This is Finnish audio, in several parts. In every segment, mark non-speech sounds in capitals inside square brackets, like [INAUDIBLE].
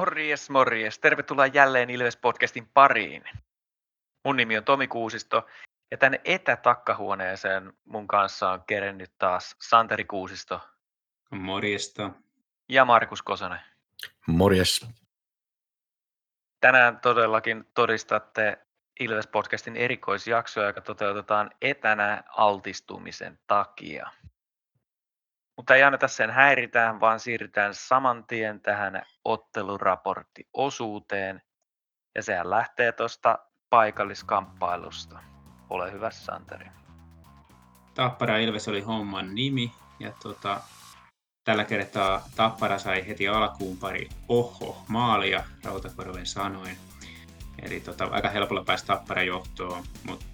Morjes, morjes. Tervetuloa jälleen Ilves-podcastin pariin. Mun nimi on Tomi Kuusisto ja tänne etätakkahuoneeseen mun kanssa on kerennyt taas Santeri Kuusisto Morjesta. ja Markus Kosonen. Morjes. Tänään todellakin todistatte Ilves-podcastin erikoisjaksoa, joka toteutetaan etänä altistumisen takia. Mutta ei anneta sen häiritään, vaan siirrytään saman tien tähän otteluraporttiosuuteen. Ja sehän lähtee tuosta paikalliskamppailusta. Ole hyvä, Santeri. Tappara Ilves oli homman nimi ja tota, tällä kertaa Tappara sai heti alkuun pari oho maalia Rautakorven sanoin. Eli tota, aika helpolla pääsi Tappara johtoon, mutta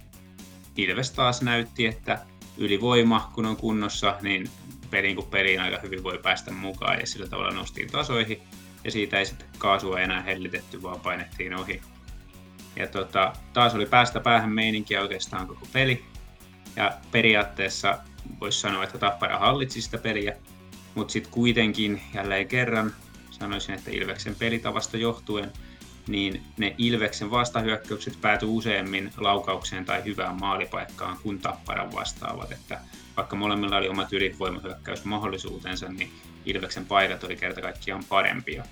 Ilves taas näytti, että ylivoima kun on kunnossa, niin peliin kuin peliin aika hyvin voi päästä mukaan ja sillä tavalla nostin tasoihin ja siitä ei sitten kaasua enää hellitetty, vaan painettiin ohi. Ja tota, taas oli päästä päähän meininkiä oikeastaan koko peli. Ja periaatteessa voisi sanoa, että Tappara hallitsi sitä peliä, mutta sitten kuitenkin jälleen kerran sanoisin, että Ilveksen pelitavasta johtuen, niin ne Ilveksen vastahyökkäykset päätyi useammin laukaukseen tai hyvään maalipaikkaan kuin Tapparan vastaavat. Että vaikka molemmilla oli omat ylivoimahyökkäysmahdollisuutensa, niin Ilveksen paikat oli kerta kaikkiaan parempia.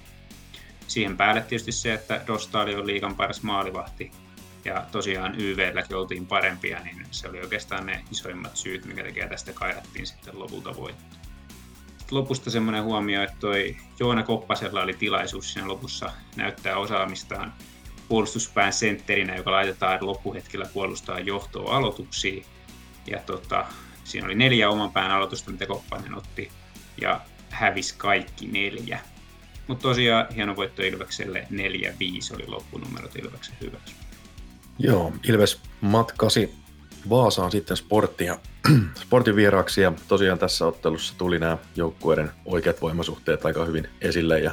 Siihen päälle tietysti se, että Dostali on liikan paras maalivahti, ja tosiaan YVlläkin oltiin parempia, niin se oli oikeastaan ne isoimmat syyt, mikä tekee tästä kairattiin sitten lopulta voitto. Lopusta semmoinen huomio, että toi Joona Koppasella oli tilaisuus siinä lopussa näyttää osaamistaan puolustuspään sentterinä, joka laitetaan loppuhetkellä puolustaa johtoa aloituksiin. Ja tota, Siinä oli neljä oman pään aloitusta, mitä Koppanen otti, ja hävisi kaikki neljä. Mutta tosiaan hieno voitto Ilvekselle, 4-5 oli loppunumerot Ilveksen hyväksi. Joo, Ilves matkasi Vaasaan sitten sporttia, [CLEARS THROAT] sportin vieraaksi ja tosiaan tässä ottelussa tuli nämä joukkueiden oikeat voimasuhteet aika hyvin esille ja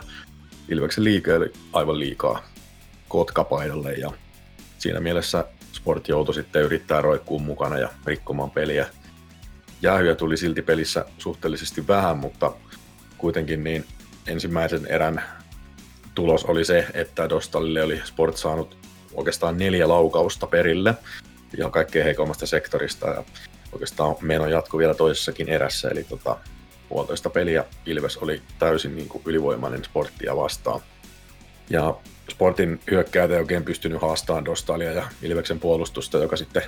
Ilveksen liike oli aivan liikaa kotkapaidalle ja siinä mielessä Sport joutui sitten yrittää roikkua mukana ja rikkomaan peliä jäähyjä tuli silti pelissä suhteellisesti vähän, mutta kuitenkin niin ensimmäisen erän tulos oli se, että Dostalille oli Sport saanut oikeastaan neljä laukausta perille ihan kaikkein heikommasta sektorista ja oikeastaan meno jatkui vielä toisessakin erässä, eli tota, puolitoista peliä Ilves oli täysin niin kuin ylivoimainen sporttia vastaan. Ja Sportin hyökkäät ei oikein pystynyt haastamaan Dostalia ja Ilveksen puolustusta, joka sitten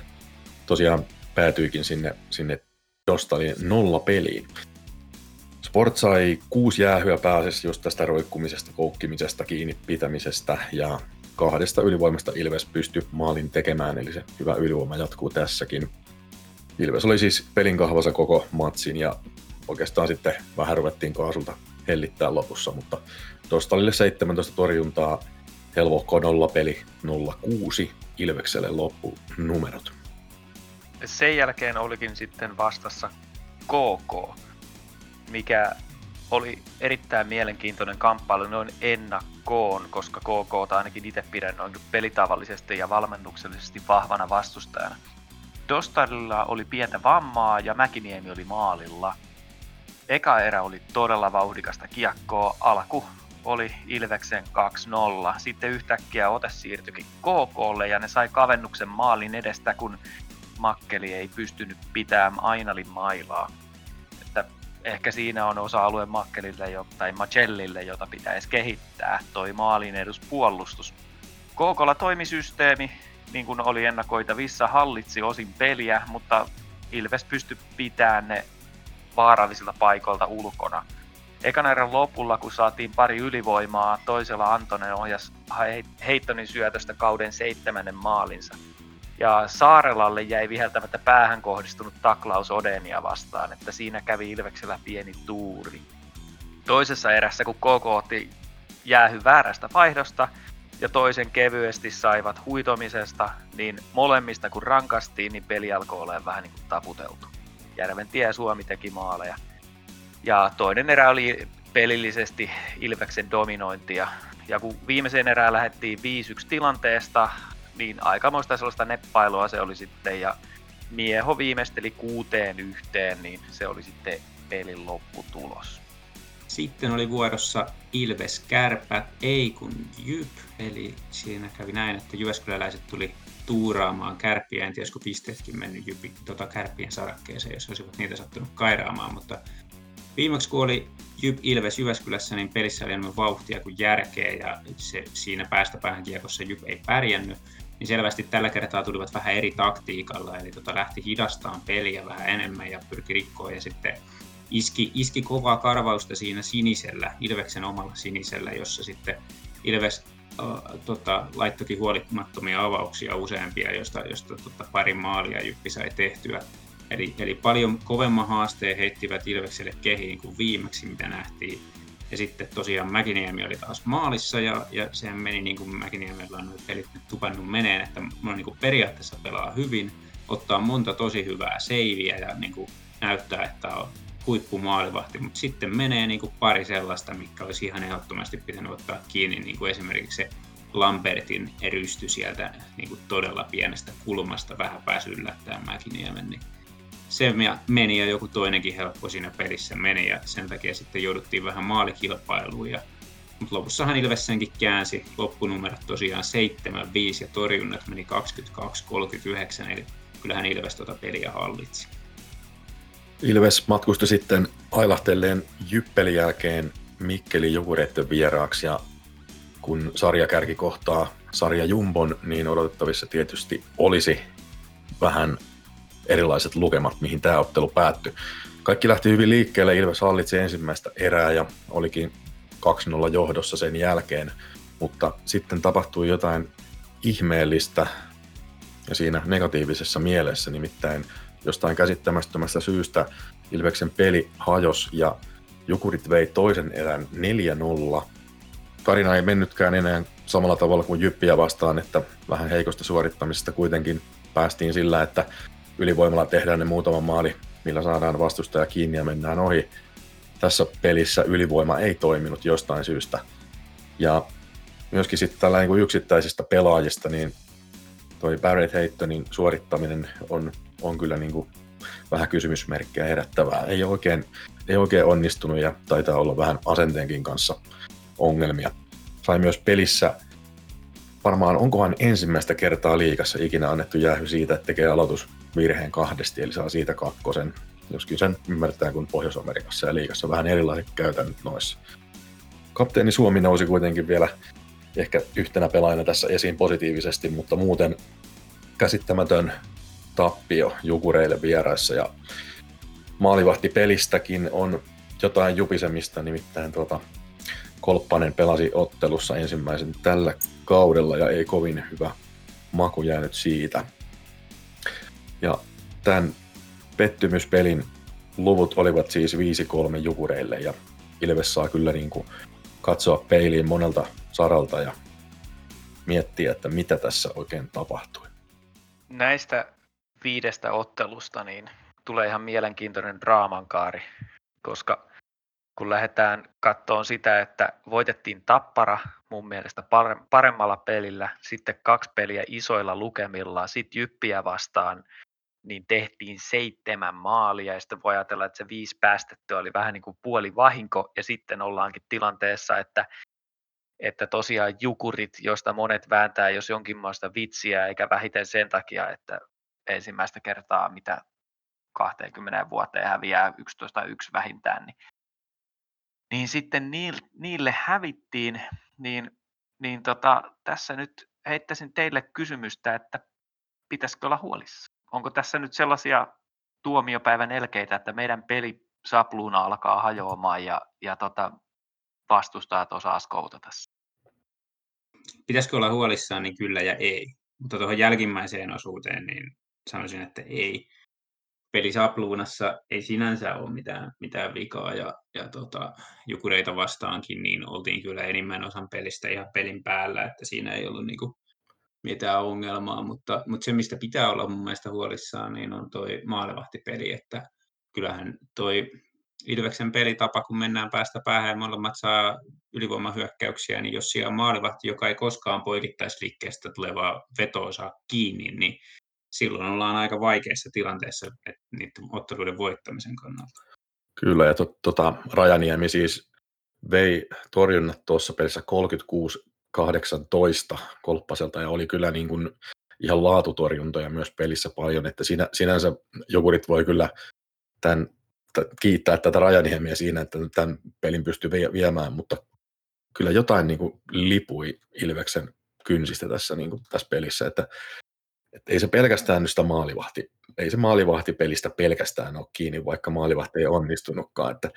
tosiaan päätyikin sinne, sinne josta oli nolla peliin. Sport sai kuusi jäähyä pääasiassa just tästä roikkumisesta, koukkimisesta, kiinni pitämisestä ja kahdesta ylivoimasta Ilves pystyi maalin tekemään, eli se hyvä ylivoima jatkuu tässäkin. Ilves oli siis pelin kahvassa koko matsin ja oikeastaan sitten vähän ruvettiin kaasulta hellittää lopussa, mutta tuosta oli 17 torjuntaa, helvohko nolla peli 06 Ilvekselle loppunumerot sen jälkeen olikin sitten vastassa KK, mikä oli erittäin mielenkiintoinen kamppailu noin ennakkoon, koska KK ainakin itse pidän noin pelitavallisesti ja valmennuksellisesti vahvana vastustajana. Dostarilla oli pientä vammaa ja Mäkiniemi oli maalilla. Eka erä oli todella vauhdikasta kiekkoa, alku oli Ilveksen 2-0. Sitten yhtäkkiä ote siirtyikin KKlle ja ne sai kavennuksen maalin edestä, kun makkeli ei pystynyt pitämään Ainalin mailaa. Että ehkä siinä on osa-alue makkelille jo, tai Macellille, jota pitäisi kehittää, toi maalin eduspuolustus. KKlla toimi systeemi, niin kuin oli ennakoitavissa, hallitsi osin peliä, mutta Ilves pystyi pitämään ne vaarallisilta paikoilta ulkona. Ekan erän lopulla, kun saatiin pari ylivoimaa, toisella Antonen ohjas Heittonin syötöstä kauden seitsemännen maalinsa. Ja Saarelalle jäi viheltämättä päähän kohdistunut taklaus Odenia vastaan, että siinä kävi Ilveksellä pieni tuuri. Toisessa erässä, kun KK otti jäähy väärästä vaihdosta ja toisen kevyesti saivat huitomisesta, niin molemmista kun rankastiin, niin peli alkoi olla vähän niin kuin taputeltu. Järventie ja Suomi teki maaleja. Ja toinen erä oli pelillisesti Ilveksen dominointia. Ja kun viimeiseen erään lähdettiin 5-1 tilanteesta, niin aikamoista sellaista neppailua se oli sitten. Ja Mieho viimeisteli kuuteen yhteen, niin se oli sitten pelin lopputulos. Sitten oli vuorossa Ilves Kärpät, ei kun Jyp, eli siinä kävi näin, että Jyväskyläläiset tuli tuuraamaan kärppiä, en tiedä, pisteetkin mennyt Jypi, tota kärppien sarakkeeseen, jos olisivat niitä sattunut kairaamaan, mutta viimeksi kun oli Jyp Ilves Jyväskylässä, niin pelissä oli enemmän vauhtia kuin järkeä. Ja se, siinä päästä päähän kiekossa Jyp ei pärjännyt, niin selvästi tällä kertaa tulivat vähän eri taktiikalla, eli tota lähti hidastaan peliä vähän enemmän ja pyrki rikkoa ja sitten iski, iski kovaa karvausta siinä sinisellä, Ilveksen omalla sinisellä, jossa sitten Ilves äh, tota, laittokin huolimattomia avauksia useampia, josta, josta tota, pari maalia Jyppi sai tehtyä. Eli, eli paljon kovemman haasteen heittivät Ilvekselle kehiin kuin viimeksi, mitä nähtiin. Ja sitten tosiaan Mäkiniemi oli taas maalissa ja, ja sehän meni niin kuin Mäkiniemellä on pelit nyt tupannut meneen, että on niin kuin periaatteessa pelaa hyvin, ottaa monta tosi hyvää seiviä ja niin kuin näyttää, että on huippumaalivahti, mutta sitten menee niin kuin pari sellaista, mikä olisi ihan ehdottomasti pitänyt ottaa kiinni, niin kuin esimerkiksi se Lambertin erysty sieltä niin kuin todella pienestä kulmasta vähän pääsi yllättämään Mäkiniemen, niin se meni ja joku toinenkin helppo siinä pelissä meni ja sen takia sitten jouduttiin vähän maalikilpailuun ja mutta lopussahan Ilves senkin käänsi loppunumerot tosiaan 7-5 ja torjunnat meni 22-39, eli kyllähän Ilves tuota peliä hallitsi. Ilves matkusti sitten ailahtelleen Jyppelin jälkeen Mikkeli Jukureitten vieraaksi ja kun sarjakärki kohtaa sarja Jumbon, niin odotettavissa tietysti olisi vähän erilaiset lukemat, mihin tämä ottelu päättyi. Kaikki lähti hyvin liikkeelle, Ilves hallitsi ensimmäistä erää ja olikin 2-0 johdossa sen jälkeen, mutta sitten tapahtui jotain ihmeellistä ja siinä negatiivisessa mielessä, nimittäin jostain käsittämättömästä syystä Ilveksen peli hajos ja Jukurit vei toisen erän 4-0. Tarina ei mennytkään enää samalla tavalla kuin Jyppiä vastaan, että vähän heikosta suorittamisesta kuitenkin päästiin sillä, että ylivoimalla tehdään ne muutama maali, millä saadaan vastustaja kiinni ja mennään ohi. Tässä pelissä ylivoima ei toiminut jostain syystä. Ja myöskin sitten tällä niin kuin yksittäisistä pelaajista, niin toi Barrett Heittonin suorittaminen on, on kyllä niin kuin vähän kysymysmerkkejä herättävää. Ei oikein, ei oikein onnistunut ja taitaa olla vähän asenteenkin kanssa ongelmia. Sai myös pelissä varmaan onkohan ensimmäistä kertaa liikassa ikinä annettu jäähy siitä, että tekee aloitusvirheen kahdesti, eli saa siitä kakkosen. Joskin sen ymmärtää, kun Pohjois-Amerikassa ja liikassa vähän erilaiset käytännöt noissa. Kapteeni Suomi nousi kuitenkin vielä ehkä yhtenä pelaajana tässä esiin positiivisesti, mutta muuten käsittämätön tappio Jukureille vieraissa ja maalivahti pelistäkin on jotain jupisemista, nimittäin tuota, Kolppanen pelasi ottelussa ensimmäisen tällä kaudella ja ei kovin hyvä maku jäänyt siitä. Ja tämän pettymyspelin luvut olivat siis 5-3 Jukureille ja Ilves saa kyllä niin kuin katsoa peiliin monelta saralta ja miettiä, että mitä tässä oikein tapahtui. Näistä viidestä ottelusta niin tulee ihan mielenkiintoinen draamankaari, koska kun lähdetään katsomaan sitä, että voitettiin Tappara mun mielestä paremmalla pelillä, sitten kaksi peliä isoilla lukemilla, sitten Jyppiä vastaan, niin tehtiin seitsemän maalia ja sitten voi ajatella, että se viisi päästettyä oli vähän niin kuin puoli vahinko ja sitten ollaankin tilanteessa, että että tosiaan jukurit, josta monet vääntää jos jonkinlaista vitsiä, eikä vähiten sen takia, että ensimmäistä kertaa mitä 20 vuoteen häviää 11-1 vähintään, niin, niin sitten niille hävittiin, niin, niin tota, tässä nyt heittäisin teille kysymystä, että pitäisikö olla huolissa? Onko tässä nyt sellaisia tuomiopäivän elkeitä, että meidän peli sapluuna alkaa hajoamaan ja, ja tota, vastustajat osaa skoutata? Pitäisikö olla huolissaan, niin kyllä ja ei. Mutta tuohon jälkimmäiseen osuuteen, niin sanoisin, että ei. Pelisapluunassa ei sinänsä ole mitään, mitään vikaa ja, ja tota, jukureita vastaankin, niin oltiin kyllä enimmän osan pelistä ihan pelin päällä, että siinä ei ollut niinku mitään ongelmaa, mutta, mutta se, mistä pitää olla mun mielestä huolissaan, niin on toi maalevahtipeli, että kyllähän toi Ilveksen pelitapa, kun mennään päästä päähän ja molemmat saa ylivoimahyökkäyksiä, niin jos siellä on maalivahti, joka ei koskaan poikittaisliikkeestä tulevaa vetoa saa kiinni, niin silloin ollaan aika vaikeassa tilanteessa niiden otteluiden voittamisen kannalta. Kyllä, ja to, tota, Rajaniemi siis vei torjunnat tuossa pelissä 36-18 Kolppaselta ja oli kyllä niin kuin ihan laatutorjuntoja myös pelissä paljon, että sinä, sinänsä Jokurit voi kyllä tämän, kiittää tätä Rajaniemiä siinä, että tämän pelin pystyy viemään, mutta kyllä jotain niin kuin lipui Ilveksen kynsistä tässä, niin kuin tässä pelissä, että, että ei se pelkästään nyt sitä maalivahti, ei se maalivahti pelistä pelkästään ole kiinni, vaikka maalivahti ei onnistunutkaan. Että...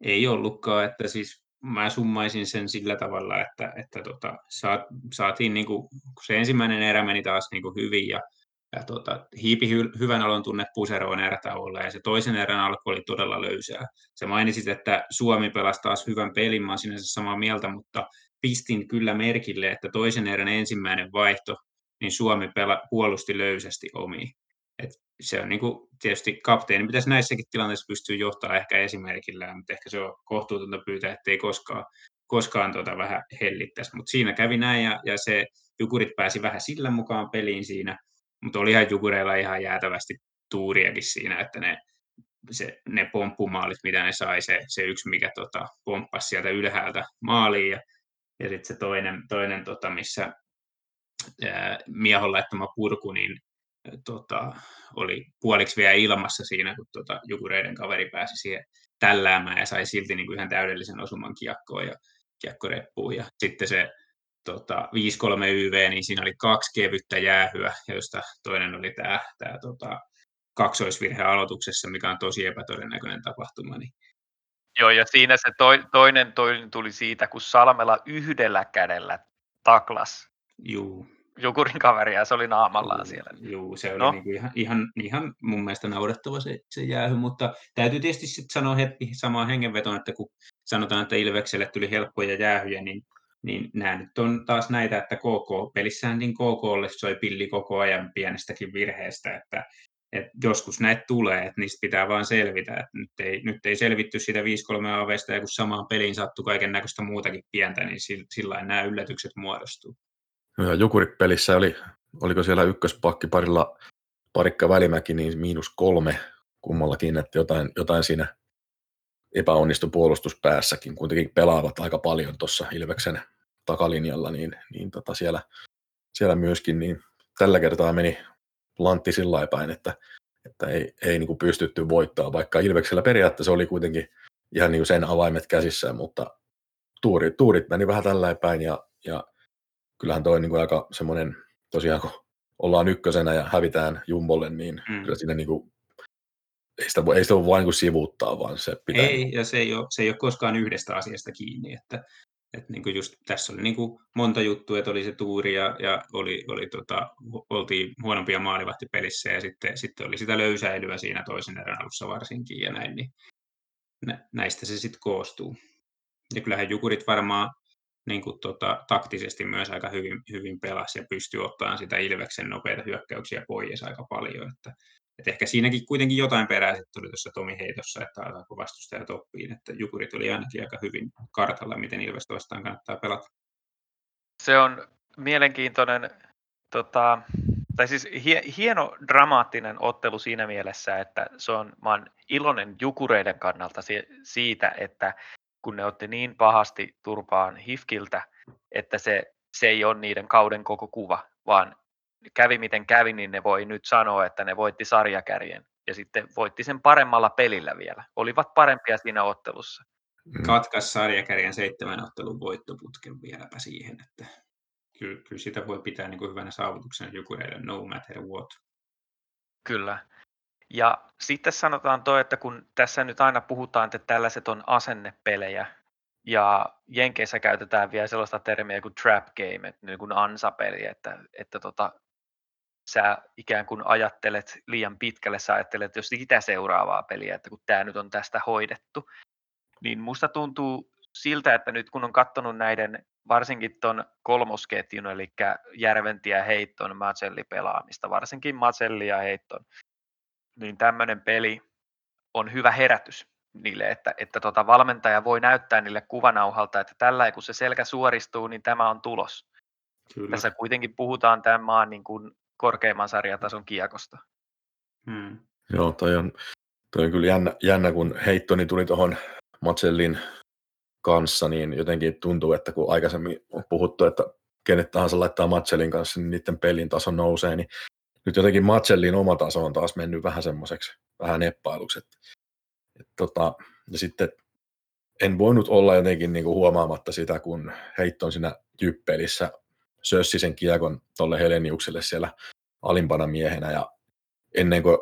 Ei ollutkaan, että siis mä summaisin sen sillä tavalla, että, että tota, saat, saatiin niin kuin, kun se ensimmäinen erä meni taas niin kuin hyvin ja, ja tota, hiipi hy, hyvän alon tunne puseroon erätauolla ja se toisen erän alku oli todella löysää. Se mainitsit, että Suomi pelasi taas hyvän pelin, mä sinänsä samaa mieltä, mutta pistin kyllä merkille, että toisen erän ensimmäinen vaihto, niin Suomi pela, puolusti löysästi omiin. Et se on niin kuin, tietysti kapteeni pitäisi näissäkin tilanteissa pystyä johtaa ehkä esimerkillä, mutta ehkä se on kohtuutonta pyytää, ettei koskaan, koskaan tuota vähän hellittäisi. Mutta siinä kävi näin ja, ja se Jukurit pääsi vähän sillä mukaan peliin siinä, mutta olihan Jukureilla ihan jäätävästi tuuriakin siinä, että ne, se, ne pomppumaalit, mitä ne sai, se, se yksi, mikä tota, pomppasi sieltä ylhäältä maaliin ja, ja sitten se toinen, toinen tota, missä Miehon laittama purku, niin tota, oli puoliksi vielä ilmassa siinä, kun tota, Jukureiden kaveri pääsi siihen tälläämään ja sai silti niin kuin ihan täydellisen osuman kiekkoon ja kiekkoreppuun. Ja sitten se tota, 5-3 YV, niin siinä oli kaksi kevyttä jäähyä, joista toinen oli tämä, tämä tota, kaksoisvirhe aloituksessa, mikä on tosi epätodennäköinen tapahtuma. Niin Joo, ja siinä se toi, toinen, toinen tuli siitä, kun Salmela yhdellä kädellä taklas Juu. Jukurin kaveria, se oli naamallaan Juu, siellä. Juu, se oli No. niin ihan, ihan, ihan mun mielestä naurettava se, se jäähy, mutta täytyy tietysti sit sanoa heti samaan hengenvetoon, että kun sanotaan, että Ilvekselle tuli helppoja jäähyjä, niin, niin nämä nyt on taas näitä, että KK, pelissähän niin KKlle soi pilli koko ajan pienestäkin virheestä, että, että joskus näitä tulee, että niistä pitää vaan selvitä. Että nyt, ei, nyt ei selvitty sitä 5-3 aveista ja kun samaan peliin sattui kaiken näköistä muutakin pientä, niin sillä, sillä nämä yllätykset muodostuu. Ja Jukurit-pelissä oli, oliko siellä ykköspakki parilla parikka välimäki, niin miinus kolme kummallakin, että jotain, jotain siinä epäonnistui puolustuspäässäkin. Kuitenkin pelaavat aika paljon tuossa Ilveksen takalinjalla, niin, niin tota siellä, siellä myöskin niin tällä kertaa meni lantti sillä päin, että, että ei, ei niin kuin pystytty voittaa, vaikka Ilveksellä periaatteessa oli kuitenkin ihan niin sen avaimet käsissä, mutta tuurit, tuurit meni vähän tällä päin ja, ja kyllähän toi on niin kuin aika semmoinen, tosiaan kun ollaan ykkösenä ja hävitään Jumbolle, niin mm. Kyllä siinä niin kuin, ei sitä, voi- ei sitä voi vain niin kuin sivuuttaa, vaan se pitää. Ei, ja se ei, ole, se ei ole koskaan yhdestä asiasta kiinni, että, että niin kuin just tässä oli niin kuin monta juttua, että oli se tuuri ja, ja oli, oli tota, oltiin huonompia maalivahtipelissä ja sitten, sitten oli sitä löysäilyä siinä toisen erän alussa varsinkin ja näin, niin nä, näistä se sitten koostuu. Ja kyllähän Jukurit varmaan niin kuin tota, taktisesti myös aika hyvin, hyvin pelasi ja pystyi ottamaan sitä Ilveksen nopeita hyökkäyksiä pois aika paljon. Että, että ehkä siinäkin kuitenkin jotain perää tuli tuossa Tomi heitossa, että alkaako vastustajat oppiin, että Jukurit oli ainakin aika hyvin kartalla, miten Ilvestä vastaan kannattaa pelata. Se on mielenkiintoinen, tota, tai siis hie, hieno dramaattinen ottelu siinä mielessä, että se on, mä oon iloinen Jukureiden kannalta si, siitä, että kun ne otti niin pahasti turpaan Hifkiltä, että se, se ei ole niiden kauden koko kuva, vaan kävi miten kävi, niin ne voi nyt sanoa, että ne voitti sarjakärjen ja sitten voitti sen paremmalla pelillä vielä. Olivat parempia siinä ottelussa. Mm. Katkas sarjakärjen seitsemän ottelun voittoputken vieläpä siihen, että kyllä, kyllä sitä voi pitää niin kuin hyvänä saavutuksena Jukureille no matter what. Kyllä. Ja sitten sanotaan toi, että kun tässä nyt aina puhutaan, että tällaiset on asennepelejä, ja Jenkeissä käytetään vielä sellaista termiä kuin trap game, että niin kuin ansapeli, että, että tota, sä ikään kuin ajattelet liian pitkälle, sä ajattelet jos sitä seuraavaa peliä, että kun tämä nyt on tästä hoidettu, niin musta tuntuu siltä, että nyt kun on katsonut näiden varsinkin tuon kolmosketjun, eli Järventi ja Heitton Matselli pelaamista, varsinkin Matselli ja Heitton, niin tämmöinen peli on hyvä herätys niille, että, että tota valmentaja voi näyttää niille kuvanauhalta, että tällä kun se selkä suoristuu, niin tämä on tulos. Kyllä. Tässä kuitenkin puhutaan tämän maan niin kuin korkeimman sarjatason kiekosta. Hmm. Joo, toi on, toi on kyllä jännä, jännä, kun Heittoni tuli tuohon Matsellin kanssa, niin jotenkin tuntuu, että kun aikaisemmin on puhuttu, että kenet tahansa laittaa Matselin kanssa, niin niiden pelin taso nousee, niin nyt jotenkin Matselin oma taso on taas mennyt vähän semmoiseksi, vähän neppailuksi. Et, et tota, ja sitten en voinut olla jotenkin niinku huomaamatta sitä, kun Heitton siinä jyppelissä sössi sen kiekon tuolle Heleniukselle siellä alimpana miehenä ja ennen kuin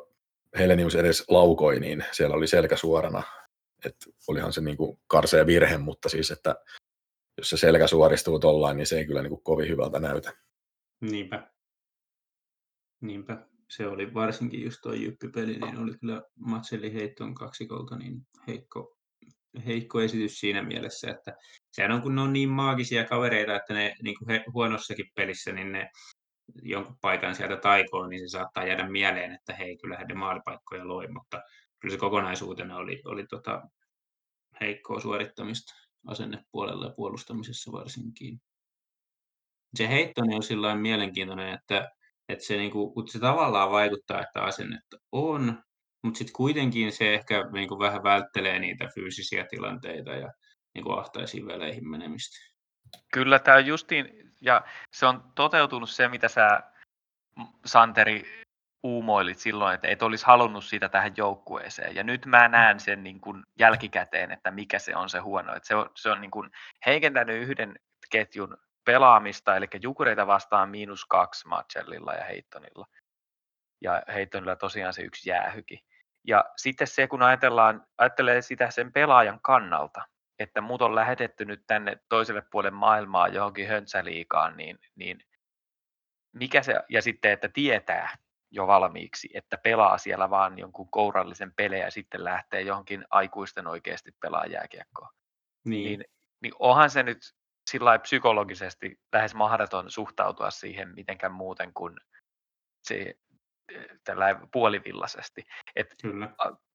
Helenius edes laukoi, niin siellä oli selkä suorana. Et olihan se niinku karsea virhe, mutta siis, että jos se selkä suoristuu tollain, niin se ei kyllä niinku kovin hyvältä näytä. Niinpä. Niinpä. Se oli varsinkin just tuo jyppipeli, niin oli kyllä Matselli Heitton kaksikolta niin heikko, heikko esitys siinä mielessä, että sehän on kun ne on niin maagisia kavereita, että ne niin kuin he, huonossakin pelissä, niin ne jonkun paikan sieltä taikoon, niin se saattaa jäädä mieleen, että hei, kyllähän ne maalipaikkoja loi, mutta kyllä se kokonaisuutena oli, oli tota heikkoa suorittamista asennepuolella ja puolustamisessa varsinkin. Se heittoni on sillä mielenkiintoinen, että, että se, niinku, se tavallaan vaikuttaa, että asennetta on, mutta sitten kuitenkin se ehkä niinku vähän välttelee niitä fyysisiä tilanteita ja niinku ahtaisiin väleihin menemistä. Kyllä tämä on justiin, ja se on toteutunut se, mitä sä Santeri uumoilit silloin, että et olisi halunnut sitä tähän joukkueeseen. Ja nyt mä näen sen niin kuin jälkikäteen, että mikä se on se huono. Että se on, se on niin kuin heikentänyt yhden ketjun pelaamista, eli Jukureita vastaan miinus kaksi Matchellilla ja Heittonilla. Ja Heittonilla tosiaan se yksi jäähyki. Ja sitten se, kun ajatellaan, ajattelee sitä sen pelaajan kannalta, että mut on lähetetty nyt tänne toiselle puolelle maailmaa johonkin höntsäliikaan, niin, niin mikä se, ja sitten, että tietää jo valmiiksi, että pelaa siellä vaan jonkun kourallisen pelejä ja sitten lähtee johonkin aikuisten oikeasti pelaa jääkiekkoa. Niin. Niin, niin onhan se nyt sillä psykologisesti lähes mahdoton suhtautua siihen mitenkään muuten kuin se, tällä puolivillaisesti. Et Kyllä.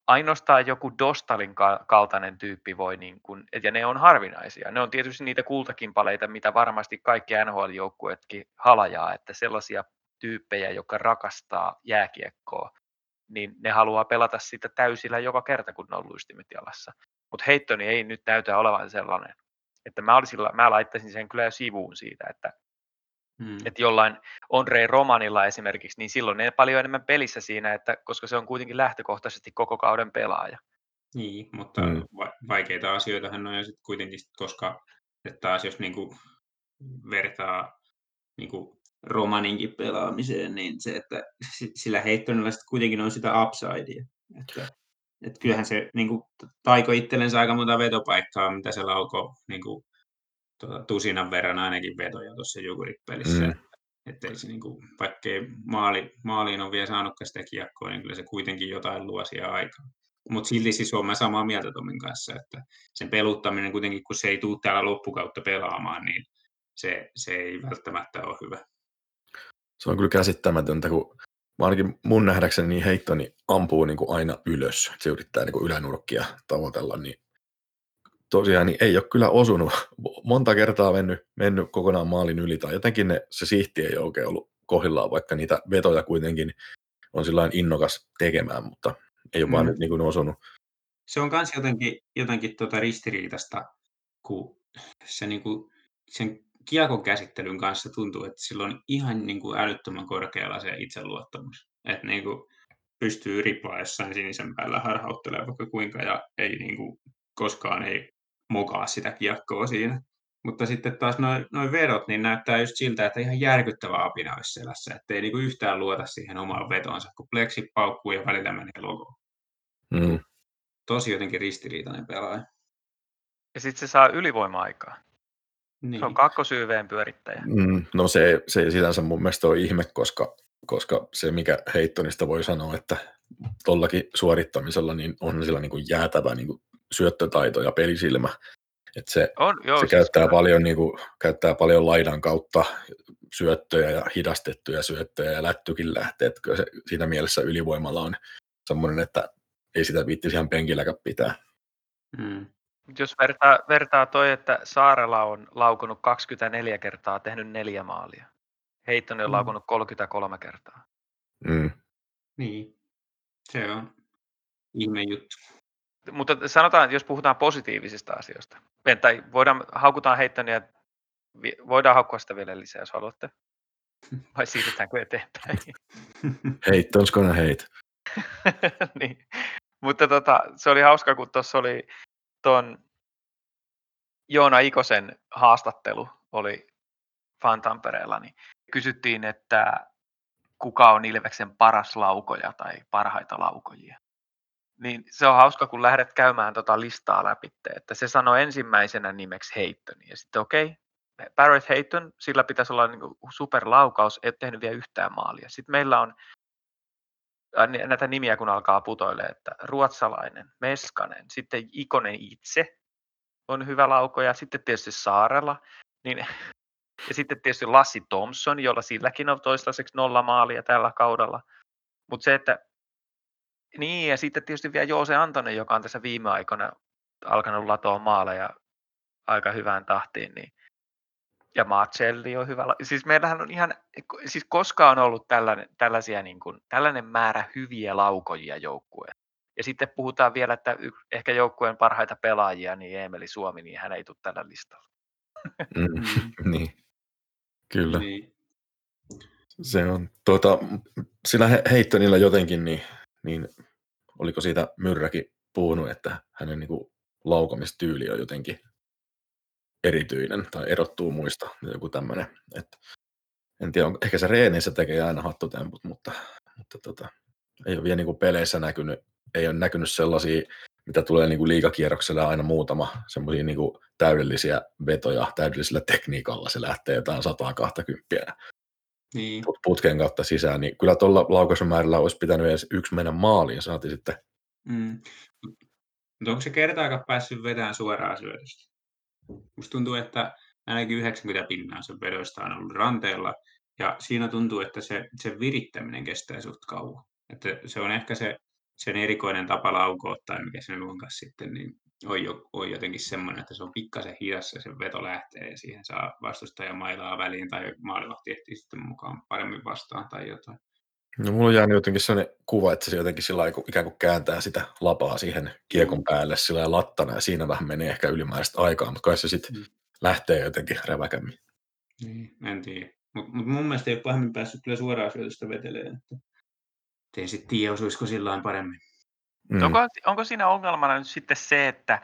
ainoastaan joku Dostalin kaltainen tyyppi voi, niin kun, ja ne on harvinaisia. Ne on tietysti niitä kultakimpaleita, mitä varmasti kaikki NHL-joukkueetkin halajaa, että sellaisia tyyppejä, jotka rakastaa jääkiekkoa, niin ne haluaa pelata sitä täysillä joka kerta, kun ne on luistimet jalassa. Mutta heittoni ei nyt näytä olevan sellainen. Että mä, olisin, mä laittaisin sen kyllä jo sivuun siitä, että Hmm. Että jollain Andre Romanilla esimerkiksi, niin silloin ne paljon enemmän pelissä siinä, että, koska se on kuitenkin lähtökohtaisesti koko kauden pelaaja. Niin, mutta hmm. vaikeita asioita hän on ja sitten kuitenkin, koska että taas jos niinku vertaa niinku romaninkin pelaamiseen, niin se, että sillä heittonilla sitten kuitenkin on sitä upsidea. Että, että kyllähän se niin kuin, taiko itsellensä aika monta vetopaikkaa, mitä se lauko niin kuin, tuota, tusinan verran ainakin vetoja tuossa Jukurit-pelissä. Mm. Että se, niin kuin, vaikkei maali, maaliin on vielä saanutkaan sitä kiekkoa, niin kyllä se kuitenkin jotain luo siihen aikaa. Mutta silti siis olen samaa mieltä Tomin kanssa, että sen peluttaminen kuitenkin, kun se ei tule täällä loppukautta pelaamaan, niin se, se ei välttämättä ole hyvä. Se on kyllä käsittämätöntä, kun ainakin mun nähdäkseni niin heittoni ampuu niin kuin aina ylös. Se yrittää niin kuin ylänurkkia tavoitella, niin tosiaan niin ei ole kyllä osunut. [LAUGHS] Monta kertaa mennyt, mennyt kokonaan maalin yli, tai jotenkin ne, se sihti ei oikein ollut kohdillaan, vaikka niitä vetoja kuitenkin on sillä innokas tekemään, mutta ei ole mm. vaan nyt niin kuin osunut. Se on myös jotenkin, jotenkin tuota ristiriitasta, kun se niin kuin, sen kiekon käsittelyn kanssa tuntuu, että sillä on ihan niin kuin älyttömän korkealla se itseluottamus. Että niin kuin pystyy riplaa jossain sinisen päällä harhauttelemaan vaikka kuinka ja ei niin kuin, koskaan ei mokaa sitä kiekkoa siinä. Mutta sitten taas noin noi vedot, niin näyttää just siltä, että ihan järkyttävä apina olisi selässä, että ei niinku yhtään luota siihen omaan vetonsa, kun pleksi paukkuu ja välillä menee logo. Mm. Tosi jotenkin ristiriitainen pelaaja. Ja sitten se saa ylivoima-aikaa. Niin. Se on kakkosyyveen pyörittäjä. Mm, no se, se ei sinänsä mun mielestä ole ihme, koska, koska se mikä Heittonista voi sanoa, että tuollakin suorittamisella niin on sillä niin kuin jäätävä niin kuin syöttötaito ja pelisilmä. Et se, on, joo, se siis käyttää, kyllä. paljon, niin kuin, käyttää paljon laidan kautta syöttöjä ja hidastettuja syöttöjä ja lättykin lähtee. Että kyllä se siinä mielessä ylivoimalla on semmoinen, että ei sitä viittisi ihan penkilläkään pitää. Mm. Jos vertaa, vertaa toi, että Saarela on laukunut 24 kertaa, tehnyt neljä maalia. Heittonen on mm. laukunut 33 kertaa. Mm. Niin, se on ihme juttu. mutta sanotaan, että jos puhutaan positiivisista asioista, tai voidaan, haukutaan Heittonia, voidaan haukkua sitä vielä lisää, jos haluatte. [LAUGHS] Vai siirrytäänkö eteenpäin? Heitton's gonna hate. niin. Mutta tota, se oli hauska, kun tuossa oli ton Joona Ikosen haastattelu oli Fan Tampereella, niin kysyttiin, että kuka on Ilveksen paras laukoja tai parhaita laukojia. Niin se on hauska, kun lähdet käymään tota listaa läpi, että se sanoi ensimmäisenä nimeksi Heiton. Ja sitten okei, okay, Barrett Heiton, sillä pitäisi olla niin superlaukaus, ei tehnyt vielä yhtään maalia. Sitten meillä on näitä nimiä, kun alkaa putoille, että ruotsalainen, Meskanen, sitten Ikonen itse on hyvä laukoja, sitten tietysti Saarella, niin, [LAUGHS] ja sitten tietysti Lassi Thompson, jolla silläkin on toistaiseksi nolla maalia tällä kaudella. Mutta se, että niin, ja sitten tietysti vielä Joose Antonen, joka on tässä viime aikoina alkanut latoa maaleja aika hyvään tahtiin, niin ja Marcelli on hyvä. Siis meillähän on ihan, siis koskaan on ollut tällainen, tällaisia niin kuin, tällainen määrä hyviä laukojia joukkueen. Ja sitten puhutaan vielä, että y- ehkä joukkueen parhaita pelaajia, niin Emeli Suomi, niin hän ei tule tällä listalla. Mm, [LAUGHS] niin, kyllä. Niin. Se on, tuota, sillä Heittonilla jotenkin, niin, niin oliko siitä Myrräkin puhunut, että hänen niin kuin, laukamistyyli on jotenkin erityinen tai erottuu muista, joku tämmöinen. Että, en tiedä, on, ehkä se reenissä tekee aina hattutemput, mutta, mutta tota, ei ole vielä niin kuin peleissä näkynyt, ei ole näkynyt sellaisia, mitä tulee niin kuin liikakierrokselle aina muutama semmoisia niin kuin täydellisiä vetoja täydellisellä tekniikalla, se lähtee jotain 120 niin. putken kautta sisään, niin kyllä tuolla laukaisumäärällä olisi pitänyt edes yksi mennä maaliin, saati sitten. Mm. Mutta onko se kertaakaan päässyt vetämään suoraan syötöstä? Musta tuntuu, että ainakin 90 pinnaa sen vedoista on ollut ranteella, ja siinä tuntuu, että se, se virittäminen kestää suht kauan. Että se on ehkä se sen erikoinen tapa laukoa tai mikä sen onkaan sitten, niin on, jo, on jotenkin semmoinen, että se on pikkasen hidas ja se veto lähtee ja siihen saa vastustaja mailaa väliin tai maalivahti ehtii sitten mukaan paremmin vastaan tai jotain. No mulla on jäänyt jotenkin sellainen kuva, että se jotenkin sillä ikään kuin kääntää sitä lapaa siihen kiekon päälle sillä lattana ja siinä vähän menee ehkä ylimääräistä aikaa, mutta kai se sitten mm. lähtee jotenkin räväkämmin. Niin, en tiedä. Mutta mut mun mielestä ei ole pahemmin päässyt kyllä suoraan syötöstä veteleen. Että en sitten tiedä, osuisiko sillä paremmin. Mm. Onko, onko siinä ongelmana nyt sitten se, että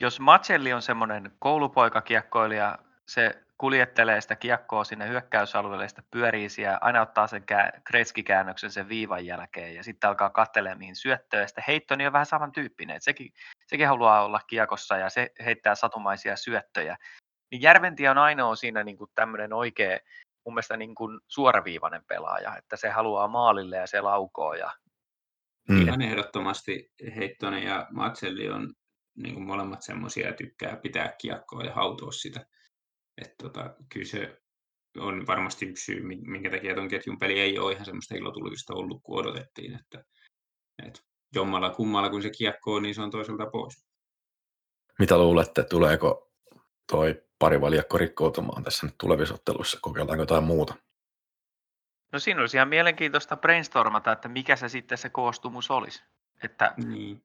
jos Macelli on semmoinen koulupoikakiekkoilija, se kuljettelee sitä kiekkoa sinne hyökkäysalueelle, sitä pyörii siellä, aina ottaa sen kretskikäännöksen sen viivan jälkeen ja sitten alkaa katselemaan mihin syöttöä. Ja sitten Heittoni on vähän samantyyppinen, että sekin, sekin haluaa olla kiekossa ja se heittää satumaisia syöttöjä. Niin Järventie on ainoa siinä niin kuin tämmöinen oikea, mun mielestä niin kuin suoraviivainen pelaaja, että se haluaa maalille ja se laukoo ja Mm. Ihan ehdottomasti Heittonen ja Matselli on niin kuin molemmat semmoisia, tykkää pitää kiekkoa ja hautoa sitä. Et tota, kyllä se on varmasti yksi syy, minkä takia tuon ketjun peli ei ole ihan semmoista ilotulitusta ollut kuin odotettiin. Että, et jommalla kummalla kun se kiekko on, niin se on toiselta pois. Mitä luulette, tuleeko toi pari valjakko rikkoutumaan tässä nyt tulevissa otteluissa? Kokeillaanko jotain muuta? No siinä olisi ihan mielenkiintoista brainstormata, että mikä se sitten se koostumus olisi. Että, niin.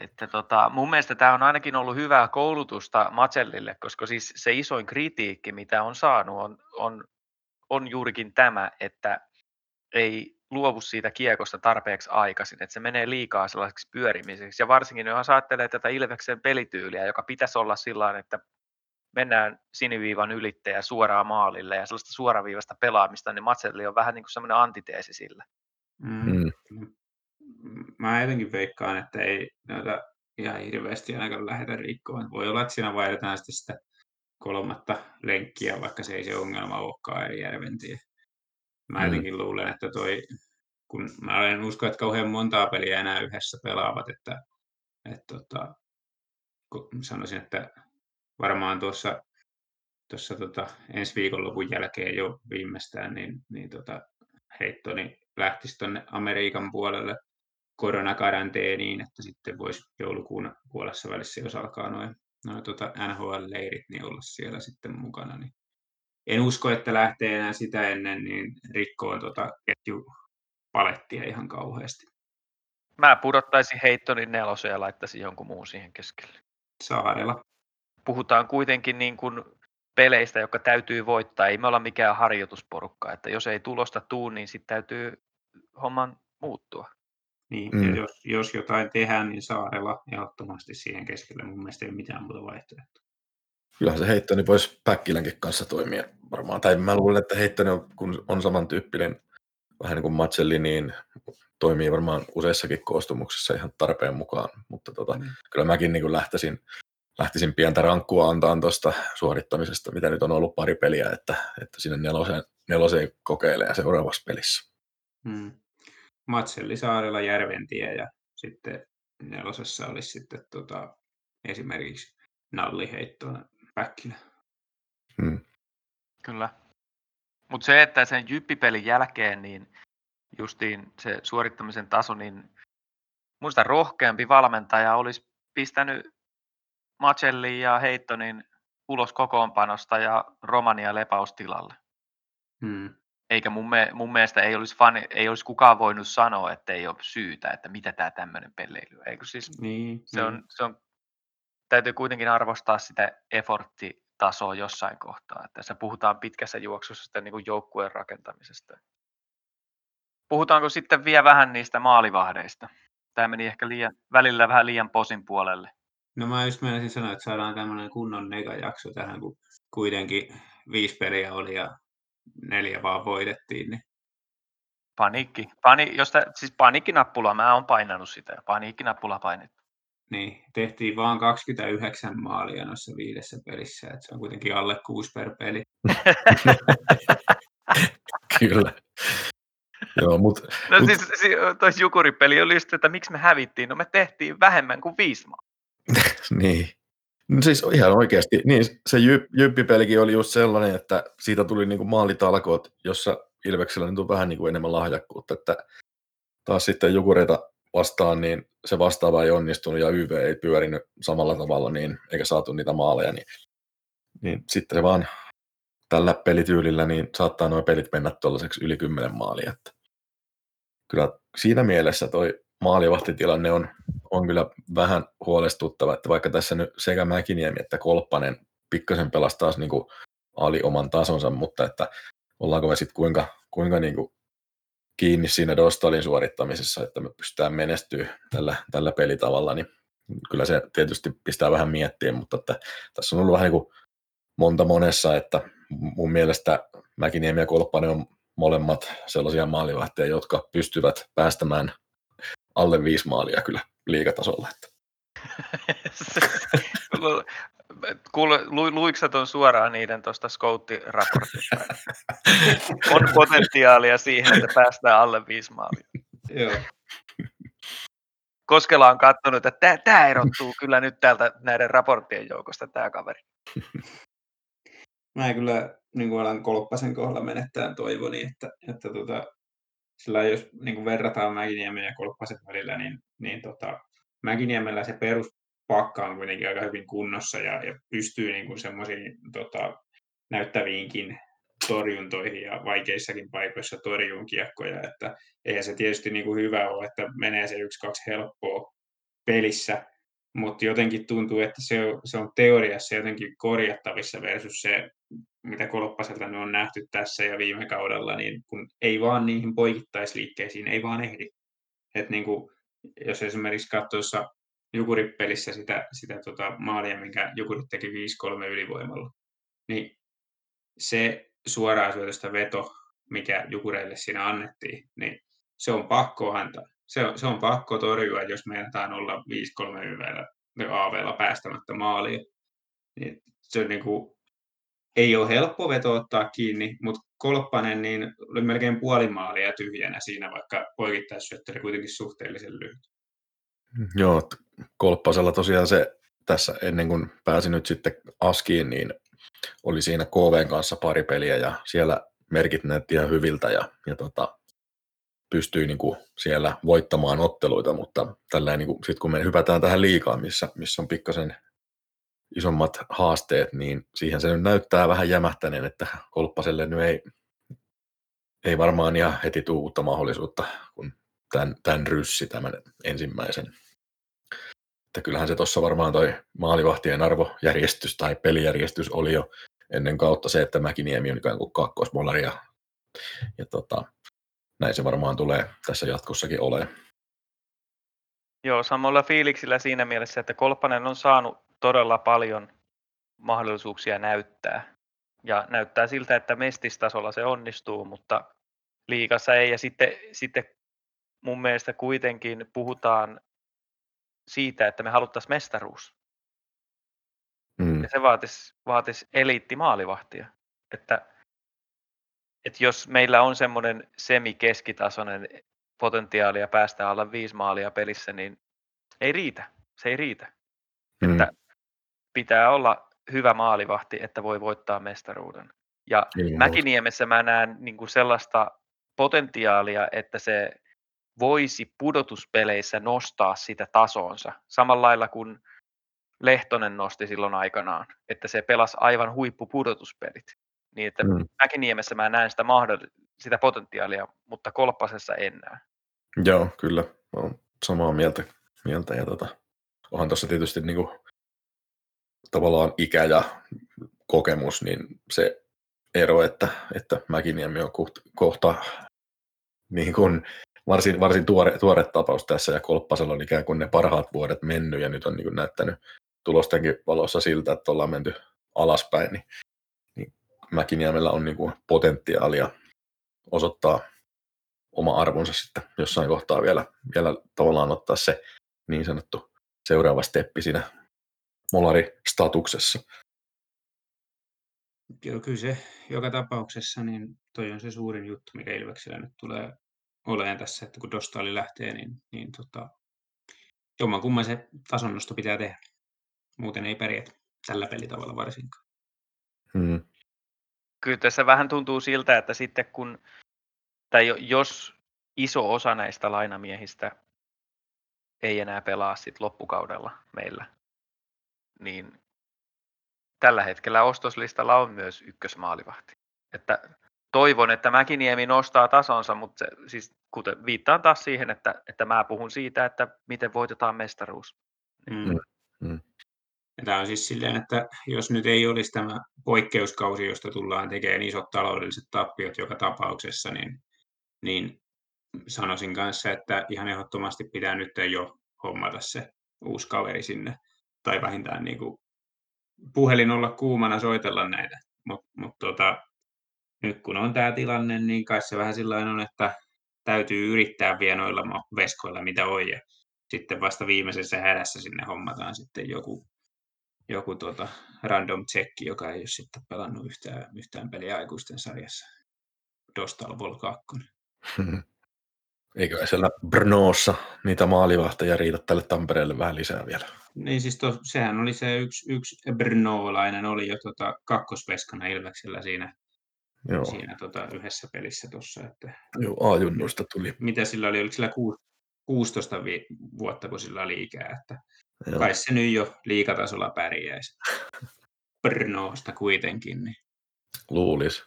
Että tota, mun mielestä tämä on ainakin ollut hyvää koulutusta Matsellille, koska siis se isoin kritiikki, mitä on saanut, on, on, on juurikin tämä, että ei luovu siitä kiekosta tarpeeksi aikaisin, että se menee liikaa sellaiseksi pyörimiseksi. Ja varsinkin jos ajattelee tätä Ilveksen pelityyliä, joka pitäisi olla sillä että mennään siniviivan ylittäjä suoraan maalille ja sellaista suoraviivasta pelaamista, niin Matselli on vähän niin kuin semmoinen antiteesi sille. Mm. Mä jotenkin veikkaan, että ei noita ihan hirveästi ainakaan lähdetä rikkoon. Voi olla, että siinä vaihdetaan sitten sitä kolmatta lenkkiä, vaikka se ei se ongelma olekaan eri järventiin. Mä mm. jotenkin luulen, että toi, kun mä en usko, että kauhean montaa peliä enää yhdessä pelaavat, että, että tota, sanoisin, että varmaan tuossa, tuossa tota, ensi viikonlopun jälkeen jo viimeistään, niin, niin tota, heittoni lähtisi tuonne Amerikan puolelle koronakaranteeniin, että sitten voisi joulukuun puolessa välissä, jos alkaa noin noi, tota NHL-leirit, niin olla siellä sitten mukana. Niin en usko, että lähtee enää sitä ennen, niin rikkoon tota ketjupalettia ihan kauheasti. Mä pudottaisin Heittonin nelosen ja laittaisin jonkun muun siihen keskelle. Saarella. Puhutaan kuitenkin niin kuin peleistä, jotka täytyy voittaa. Ei me olla mikään harjoitusporukka. Että jos ei tulosta tuu, niin sitten täytyy homman muuttua. Niin, mm. ja jos, jos jotain tehdään, niin Saarella ehdottomasti siihen keskelle. Mun mielestä ei ole mitään muuta vaihtoehtoa. Kyllähän se Heittoni voisi Päkkilänkin kanssa toimia varmaan. Tai mä luulen, että Heittoni on, kun on samantyyppinen vähän niin kuin Matselli, niin toimii varmaan useissakin koostumuksissa ihan tarpeen mukaan. Mutta tota, mm. kyllä mäkin niin kuin lähtisin, lähtisin pientä rankkua antaa tuosta suorittamisesta, mitä nyt on ollut pari peliä, että, että sinne neloseen, neloseen kokeilee seuraavassa pelissä. Mm. Matselli Saarella Järventie ja sitten nelosessa olisi sitten tota, esimerkiksi nalliheittoa Päkkilä. Hmm. Kyllä. Mutta se, että sen jyppipelin jälkeen, niin justiin se suorittamisen taso, niin muista rohkeampi valmentaja olisi pistänyt Macellin ja Heittonin ulos kokoonpanosta ja Romania lepaustilalle. Hmm. Eikä mun, me, mun mielestä ei olisi, fani, ei olisi kukaan voinut sanoa, että ei ole syytä, että mitä tämä tämmöinen pelleily. Eikö siis, niin, se, niin. On, se on täytyy kuitenkin arvostaa sitä efforttitasoa jossain kohtaa. Että tässä puhutaan pitkässä juoksussa sitten niin kuin joukkueen rakentamisesta. Puhutaanko sitten vielä vähän niistä maalivahdeista? Tämä meni ehkä liian, välillä vähän liian posin puolelle. No mä just menisin sanoa, että saadaan tämmöinen kunnon negajakso tähän, kun kuitenkin viisi peliä oli ja neljä vaan voitettiin. Niin... Paniikki. Pani, jos tä, siis paniikkinappula, mä oon painanut sitä. Paniikkinappula painettu. Niin, tehtiin vaan 29 maalia noissa viidessä pelissä, että se on kuitenkin alle kuusi per peli. [LAUGHS] Kyllä. Joo, mut, no mut... siis, siis toi Jukuripeli oli just, että miksi me hävittiin? No me tehtiin vähemmän kuin viisi maa. [LAUGHS] niin. No siis ihan oikeasti, niin se Jyppipelikin oli just sellainen, että siitä tuli niinku maalitalkoot, jossa Ilveksellä nyt on vähän niinku enemmän lahjakkuutta, että taas sitten Jukureita vastaan, niin se vastaava ei onnistunut ja YV ei pyörinyt samalla tavalla, niin, eikä saatu niitä maaleja, niin, niin sitten se vaan tällä pelityylillä niin saattaa nuo pelit mennä tuollaiseksi yli 10 maalia. Että kyllä siinä mielessä toi maalivahtitilanne on, on kyllä vähän huolestuttava, että vaikka tässä nyt sekä Mäkiniemi että Kolppanen pikkasen pelastaa niin kuin ali oman tasonsa, mutta että ollaanko me sitten kuinka, kuinka niin kuin kiinni siinä Dostalin suorittamisessa, että me pystytään menestyä tällä, tällä pelitavalla, niin kyllä se tietysti pistää vähän miettiä, mutta että tässä on ollut vähän niin kuin monta monessa, että mun mielestä Mäkiniemi ja Kolppanen on molemmat sellaisia maalivahteja, jotka pystyvät päästämään alle viisi maalia kyllä liikatasolla. Että. [LAUGHS] Kuule, lu, luiksa tuon suoraan niiden tuosta scouttiraportista. [LAUGHS] On potentiaalia siihen, että päästään alle viisi maalia. Joo. Koskela on katsonut, että tämä erottuu kyllä nyt täältä näiden raporttien joukosta, tämä kaveri. Mä kyllä niin kuin alan Kolppasen kohdalla menettää toivoni, että, että tota, sillä jos niin kuin verrataan Mäkiniemen ja Kolppasen välillä, niin, niin tota, Mäkiniemellä se perus pakka on kuitenkin aika hyvin kunnossa ja, ja pystyy niin kuin semmoisiin tota, näyttäviinkin torjuntoihin ja vaikeissakin paikoissa torjuun kiekkoja, että eihän se tietysti niin kuin hyvä ole, että menee se yksi, kaksi helppoa pelissä, mutta jotenkin tuntuu, että se on, se on teoriassa jotenkin korjattavissa versus se, mitä Kolppaselta on nähty tässä ja viime kaudella, niin kun ei vaan niihin poikittaisliikkeisiin, ei vaan ehdi. Et niin kuin, jos esimerkiksi katsoessa Jukuripelissä sitä, sitä tota maalia, minkä Jukurit teki 5-3 ylivoimalla, niin se suoraan syötöstä veto, mikä Jukureille siinä annettiin, niin se on pakko antaa. Se on, se on pakko torjua, jos meinataan olla 5-3 yvällä AVlla päästämättä maalia. Niin se on niin kuin, ei ole helppo veto ottaa kiinni, mutta Kolppanen niin oli melkein puoli maalia tyhjänä siinä, vaikka poikittaissyöttö oli kuitenkin suhteellisen lyhyt. Joo, Kolppasella tosiaan se tässä ennen kuin pääsi nyt sitten Askiin, niin oli siinä KVn kanssa pari peliä ja siellä merkit näytti ihan hyviltä ja, ja tota, pystyi niin kuin siellä voittamaan otteluita, mutta niin sitten kun me hypätään tähän liikaan, missä, missä on pikkasen isommat haasteet, niin siihen se nyt näyttää vähän jämähtäneen, että Kolppaselle nyt ei, ei varmaan ihan heti tule uutta mahdollisuutta, kun tämän, tämän ryssi, tämän ensimmäisen. Että kyllähän se tuossa varmaan toi maalivahtien arvojärjestys tai pelijärjestys oli jo ennen kautta se, että Mäkiniemi on ikään kuin kakkosmolari ja, ja tota, näin se varmaan tulee tässä jatkossakin olemaan. Joo, samalla fiiliksillä siinä mielessä, että Kolpanen on saanut todella paljon mahdollisuuksia näyttää. Ja näyttää siltä, että mestistasolla se onnistuu, mutta liikassa ei. Ja sitten, sitten mun mielestä kuitenkin puhutaan siitä, että me haluttaisiin mestaruus. Mm. Ja se vaatisi, vaatisi eliittimaalivahtia. Että, että jos meillä on semmoinen semi-keskitasoinen potentiaalia päästä alle viisi maalia pelissä, niin ei riitä. Se ei riitä. Mm. Että pitää olla hyvä maalivahti, että voi voittaa mestaruuden. Ja niin, Mäkiniemessä mä näen niin kuin sellaista potentiaalia, että se voisi pudotuspeleissä nostaa sitä tasonsa. Samalla lailla kuin Lehtonen nosti silloin aikanaan, että se pelasi aivan huippupudotuspelit. Niin että mm. Mäkiniemessä mä näen sitä, mahdoll- sitä potentiaalia, mutta Kolppasessa en näe. Joo, kyllä. Olen samaa mieltä. mieltä ja tota, onhan tuossa tietysti niin kuin, tavallaan ikä ja kokemus, niin se ero, että, että Mäkiniemi on kohta, kohta niin kuin varsin, varsin tuore, tuore tapaus tässä ja Kolppasella on ikään kuin ne parhaat vuodet mennyt ja nyt on niin kuin näyttänyt tulostenkin valossa siltä, että ollaan menty alaspäin, niin, niin Mäkiniemellä on niin kuin potentiaalia osoittaa oma arvonsa sitten jossain kohtaa vielä, vielä tavallaan ottaa se niin sanottu seuraava steppi siinä molari-statuksessa. Joo, kyllä se joka tapauksessa, niin toi on se suurin juttu, mikä Ilveksellä nyt tulee olemaan tässä, että kun Dostali lähtee, niin, niin tota, jommankumman se tasonnosto pitää tehdä. Muuten ei pärjätä tällä pelitavalla varsinkaan. Hmm. Kyllä tässä vähän tuntuu siltä, että sitten kun, tai jos iso osa näistä lainamiehistä ei enää pelaa sit loppukaudella meillä, niin tällä hetkellä ostoslistalla on myös ykkösmaalivahti. Että toivon, että Mäkiniemi nostaa tasonsa, mutta se, siis kuten viittaan taas siihen, että, että mä puhun siitä, että miten voitetaan mestaruus. Mm. Mm. mm. Tämä on siis silleen, että jos nyt ei olisi tämä poikkeuskausi, josta tullaan tekemään isot taloudelliset tappiot joka tapauksessa, niin, niin sanoisin kanssa, että ihan ehdottomasti pitää nyt jo hommata se uusi kaveri sinne, tai vähintään niin kuin puhelin olla kuumana soitella näitä. Mutta mut tota, nyt kun on tämä tilanne, niin kai se vähän sillä on, että täytyy yrittää vielä noilla veskoilla, mitä on, ja sitten vasta viimeisessä hädässä sinne hommataan sitten joku, joku tuota random check, joka ei ole sitten pelannut yhtään, yhtään peliä aikuisten sarjassa. Dostal Vol 2. [LAUGHS] Eikö siellä Brnoossa niitä maalivahteja riitä tälle Tampereelle vähän lisää vielä? Niin siis to, sehän oli se yksi, yksi Brnoolainen oli jo tota kakkosveskana Ilveksellä siinä, Joo. siinä tota yhdessä pelissä tuossa. Että... Joo, A-junnuista tuli. Mitä sillä oli? Oliko sillä 16 vi- vuotta, kun sillä oli ikää? Että Joo. kai se nyt jo liikatasolla pärjäisi. Brnoosta kuitenkin. Niin. Luulis.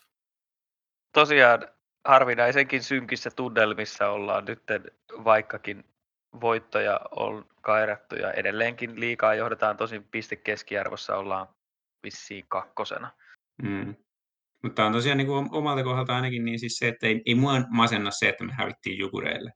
Tosiaan harvinaisenkin synkissä tunnelmissa ollaan nyt, vaikkakin voittoja on kairattu ja edelleenkin liikaa johdetaan tosin piste keskiarvossa ollaan vissiin kakkosena. Mm. Mutta on tosiaan niin kuin omalta kohdalta ainakin niin siis se, että ei, ei mua masenna se, että me hävittiin Jukureille.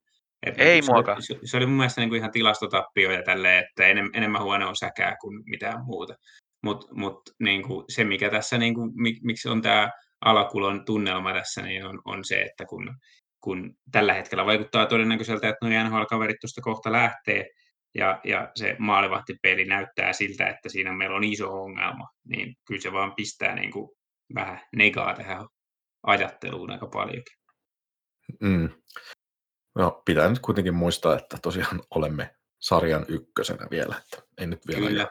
Et ei niin, muakaan. Se, se, oli mun mielestä niin kuin ihan tilastotappio ja tälleen, että enem, enemmän huonoa säkää kuin mitään muuta. Mutta mut, niin se, mikä tässä, niin kuin, mik, miksi on tämä alakulon tunnelma tässä, niin on, on se, että kun, kun tällä hetkellä vaikuttaa todennäköiseltä, että nuo NHL-kaverit tuosta kohta lähtee, ja, ja se maalivahtipeli näyttää siltä, että siinä meillä on iso ongelma, niin kyllä se vaan pistää niin kuin vähän negaa tähän ajatteluun aika paljonkin. Mm. No, pitää nyt kuitenkin muistaa, että tosiaan olemme sarjan ykkösenä vielä. Että ei nyt vielä Kyllä.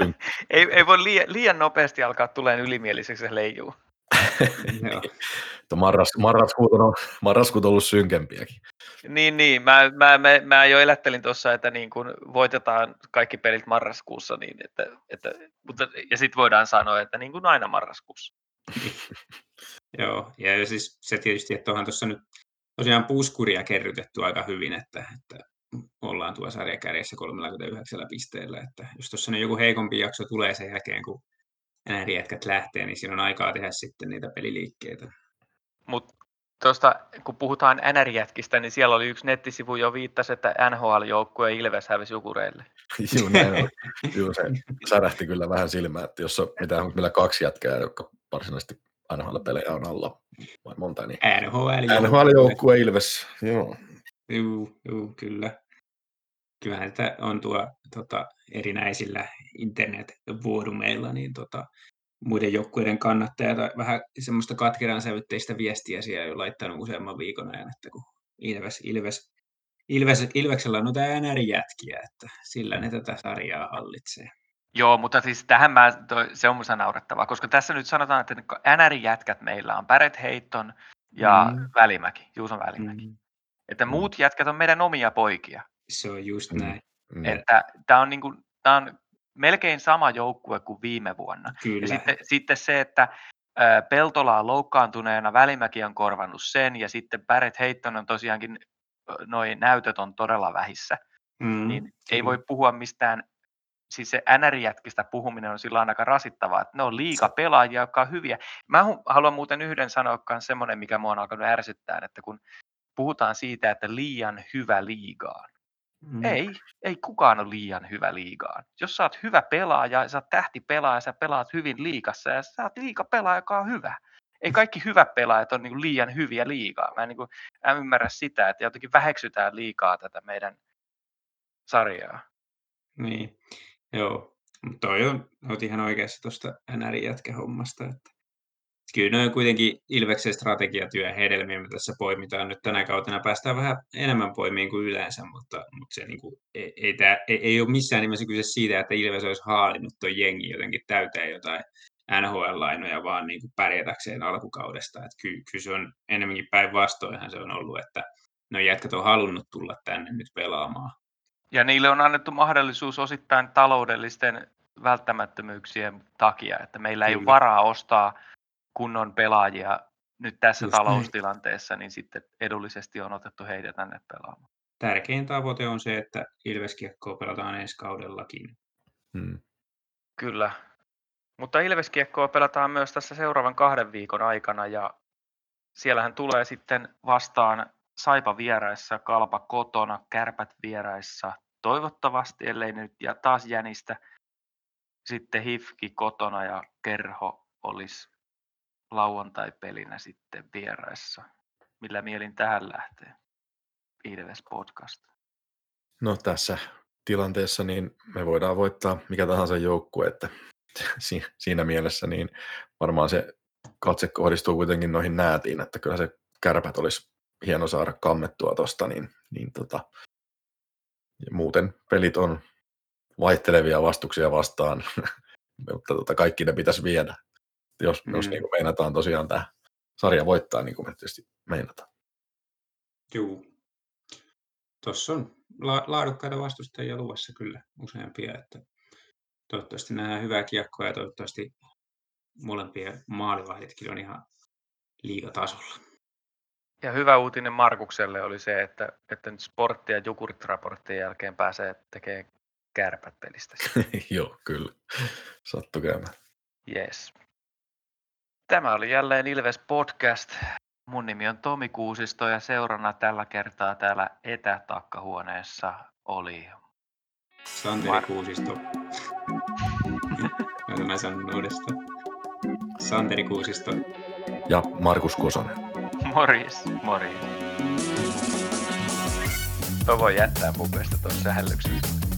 [LAUGHS] ei, ei voi liian, liian nopeasti alkaa tulemaan ylimieliseksi se leijuu. [LAUGHS] Marras, marraskuut, on, marraskuut on ollut synkempiäkin. Niin, niin. Mä, mä, mä, mä jo elättelin tuossa, että niin kun voitetaan kaikki pelit marraskuussa, niin että, että, mutta, ja sitten voidaan sanoa, että niin kuin aina marraskuussa. [LAUGHS] Joo, ja siis se tietysti, että onhan tuossa nyt tosiaan puskuria kerrytetty aika hyvin, että, että ollaan tuo sarjakärjessä 39 pisteellä. Että jos tuossa joku heikompi jakso tulee sen jälkeen, kun nämä jätkät lähtee, niin siinä on aikaa tehdä sitten niitä peliliikkeitä. Mutta tuosta, kun puhutaan NR-jätkistä, niin siellä oli yksi nettisivu jo viittasi, että NHL-joukkue Ilves hävisi Jukureille. [LAUGHS] Joo, näin on. Joo, se särähti kyllä vähän silmään, että jos on mitään, meillä kaksi jätkää, jotka varsinaisesti NHL-pelejä on alla, vai monta niin. NHL-joukkue. NHL-joukkue Ilves, joo. Joo, joo, kyllä. Kyllähän tämä on tuo tota, erinäisillä internet-vuorumeilla, niin tota, muiden joukkueiden kannattajat vähän semmoista katkeran sävytteistä viestiä siellä jo laittanut useamman viikon ajan, että kun Ilves, Ilves, Ilves, Ilveksellä on noita NR-jätkiä, että sillä ne tätä sarjaa hallitsee. Joo, mutta siis tähän mä, toi, se on musta naurettavaa, koska tässä nyt sanotaan, että NR-jätkät meillä on Barrett Heiton ja mm. Välimäki, Juuson Välimäki. Mm. Että muut jätkät on meidän omia poikia. Se on just näin. Mm. Että tämä on, niinku, tää on melkein sama joukkue kuin viime vuonna. Kyllä. Ja sitten, sitten se, että Peltola on loukkaantuneena, Välimäki on korvannut sen, ja sitten Barrett Heitton on tosiaankin, noin näytöt on todella vähissä. Mm, niin ei voi puhua mistään, siis se NR-jätkistä puhuminen on sillä aika rasittavaa, että ne on liika pelaajia, jotka on hyviä. Mä haluan muuten yhden sanoa myös semmoinen, mikä mua on alkanut ärsyttää, että kun puhutaan siitä, että liian hyvä liigaan, Mm. Ei, ei kukaan ole liian hyvä liigaan. Jos sä oot hyvä pelaaja, sä oot tähtipelaaja, sä pelaat hyvin liikassa ja sä oot liika pelaaja, joka on hyvä. Ei kaikki hyvät pelaajat ole niin liian hyviä liigaa. Mä en, niin kuin, en ymmärrä sitä, että jotenkin väheksytään liikaa tätä meidän sarjaa. Niin, joo. Mutta toi on, oot ihan oikeassa tuosta NR-jätkähommasta, että kyllä ne on kuitenkin Ilveksen strategiatyö hedelmiä, mitä tässä poimitaan nyt tänä kautena. Päästään vähän enemmän poimiin kuin yleensä, mutta, mutta se niin kuin, ei, ei, tää, ei, ei, ole missään nimessä kyse siitä, että Ilves olisi haalinnut tuon jengi jotenkin täyteen jotain NHL-lainoja vaan niin kuin pärjätäkseen alkukaudesta. Että kyllä, kyllä se on enemmänkin päinvastoinhan se on ollut, että no jätkät on halunnut tulla tänne nyt pelaamaan. Ja niille on annettu mahdollisuus osittain taloudellisten välttämättömyyksien takia, että meillä ei Kyllä. ole varaa ostaa kunnon pelaajia nyt tässä Just taloustilanteessa, niin. niin sitten edullisesti on otettu heitä tänne pelaamaan. Tärkein tavoite on se, että Ilveskiekkoa pelataan ensi kaudellakin. Hmm. Kyllä. Mutta Ilveskiekkoa pelataan myös tässä seuraavan kahden viikon aikana ja siellähän tulee sitten vastaan Saipa vieraissa, Kalpa kotona, Kärpät vieraissa, toivottavasti, ellei nyt ja taas jänistä. Sitten Hifki kotona ja Kerho olisi lauantai-pelinä sitten vieraissa. Millä mielin tähän lähtee? Ilves podcast. No tässä tilanteessa niin me voidaan voittaa mikä tahansa joukkue, että [LAUGHS] siinä mielessä niin varmaan se katse kohdistuu kuitenkin noihin näätiin, että kyllä se kärpät olisi hieno saada kammettua tuosta, niin, niin tota, ja muuten pelit on vaihtelevia vastuksia vastaan, [LAUGHS] mutta tota, kaikki ne pitäisi viedä jos, mm. jos niin kuin meinataan tosiaan tämä sarja voittaa, niin kuin me tietysti meinataan. Joo. Tuossa on la- laadukkaita vastustajia luvassa kyllä useampia, että toivottavasti nähdään hyvää kiekkoa ja toivottavasti molempia maalivahditkin on ihan liigatasolla. Ja hyvä uutinen Markukselle oli se, että, että nyt sportti- ja jukurit-raporttien jälkeen pääsee tekemään kärpät pelistä. [LAUGHS] Joo, kyllä. Sattu käymään. Yes. Tämä oli jälleen Ilves Podcast. Mun nimi on Tomi Kuusisto ja seurana tällä kertaa täällä etätakkahuoneessa oli... Santeri Mar- Kuusisto. [LAUGHS] Mä sanon uudestaan. Santeri Kuusisto. Ja Markus Kosonen. Morjes, morjes. Tuo voi jättää mun mielestä. Ei ole.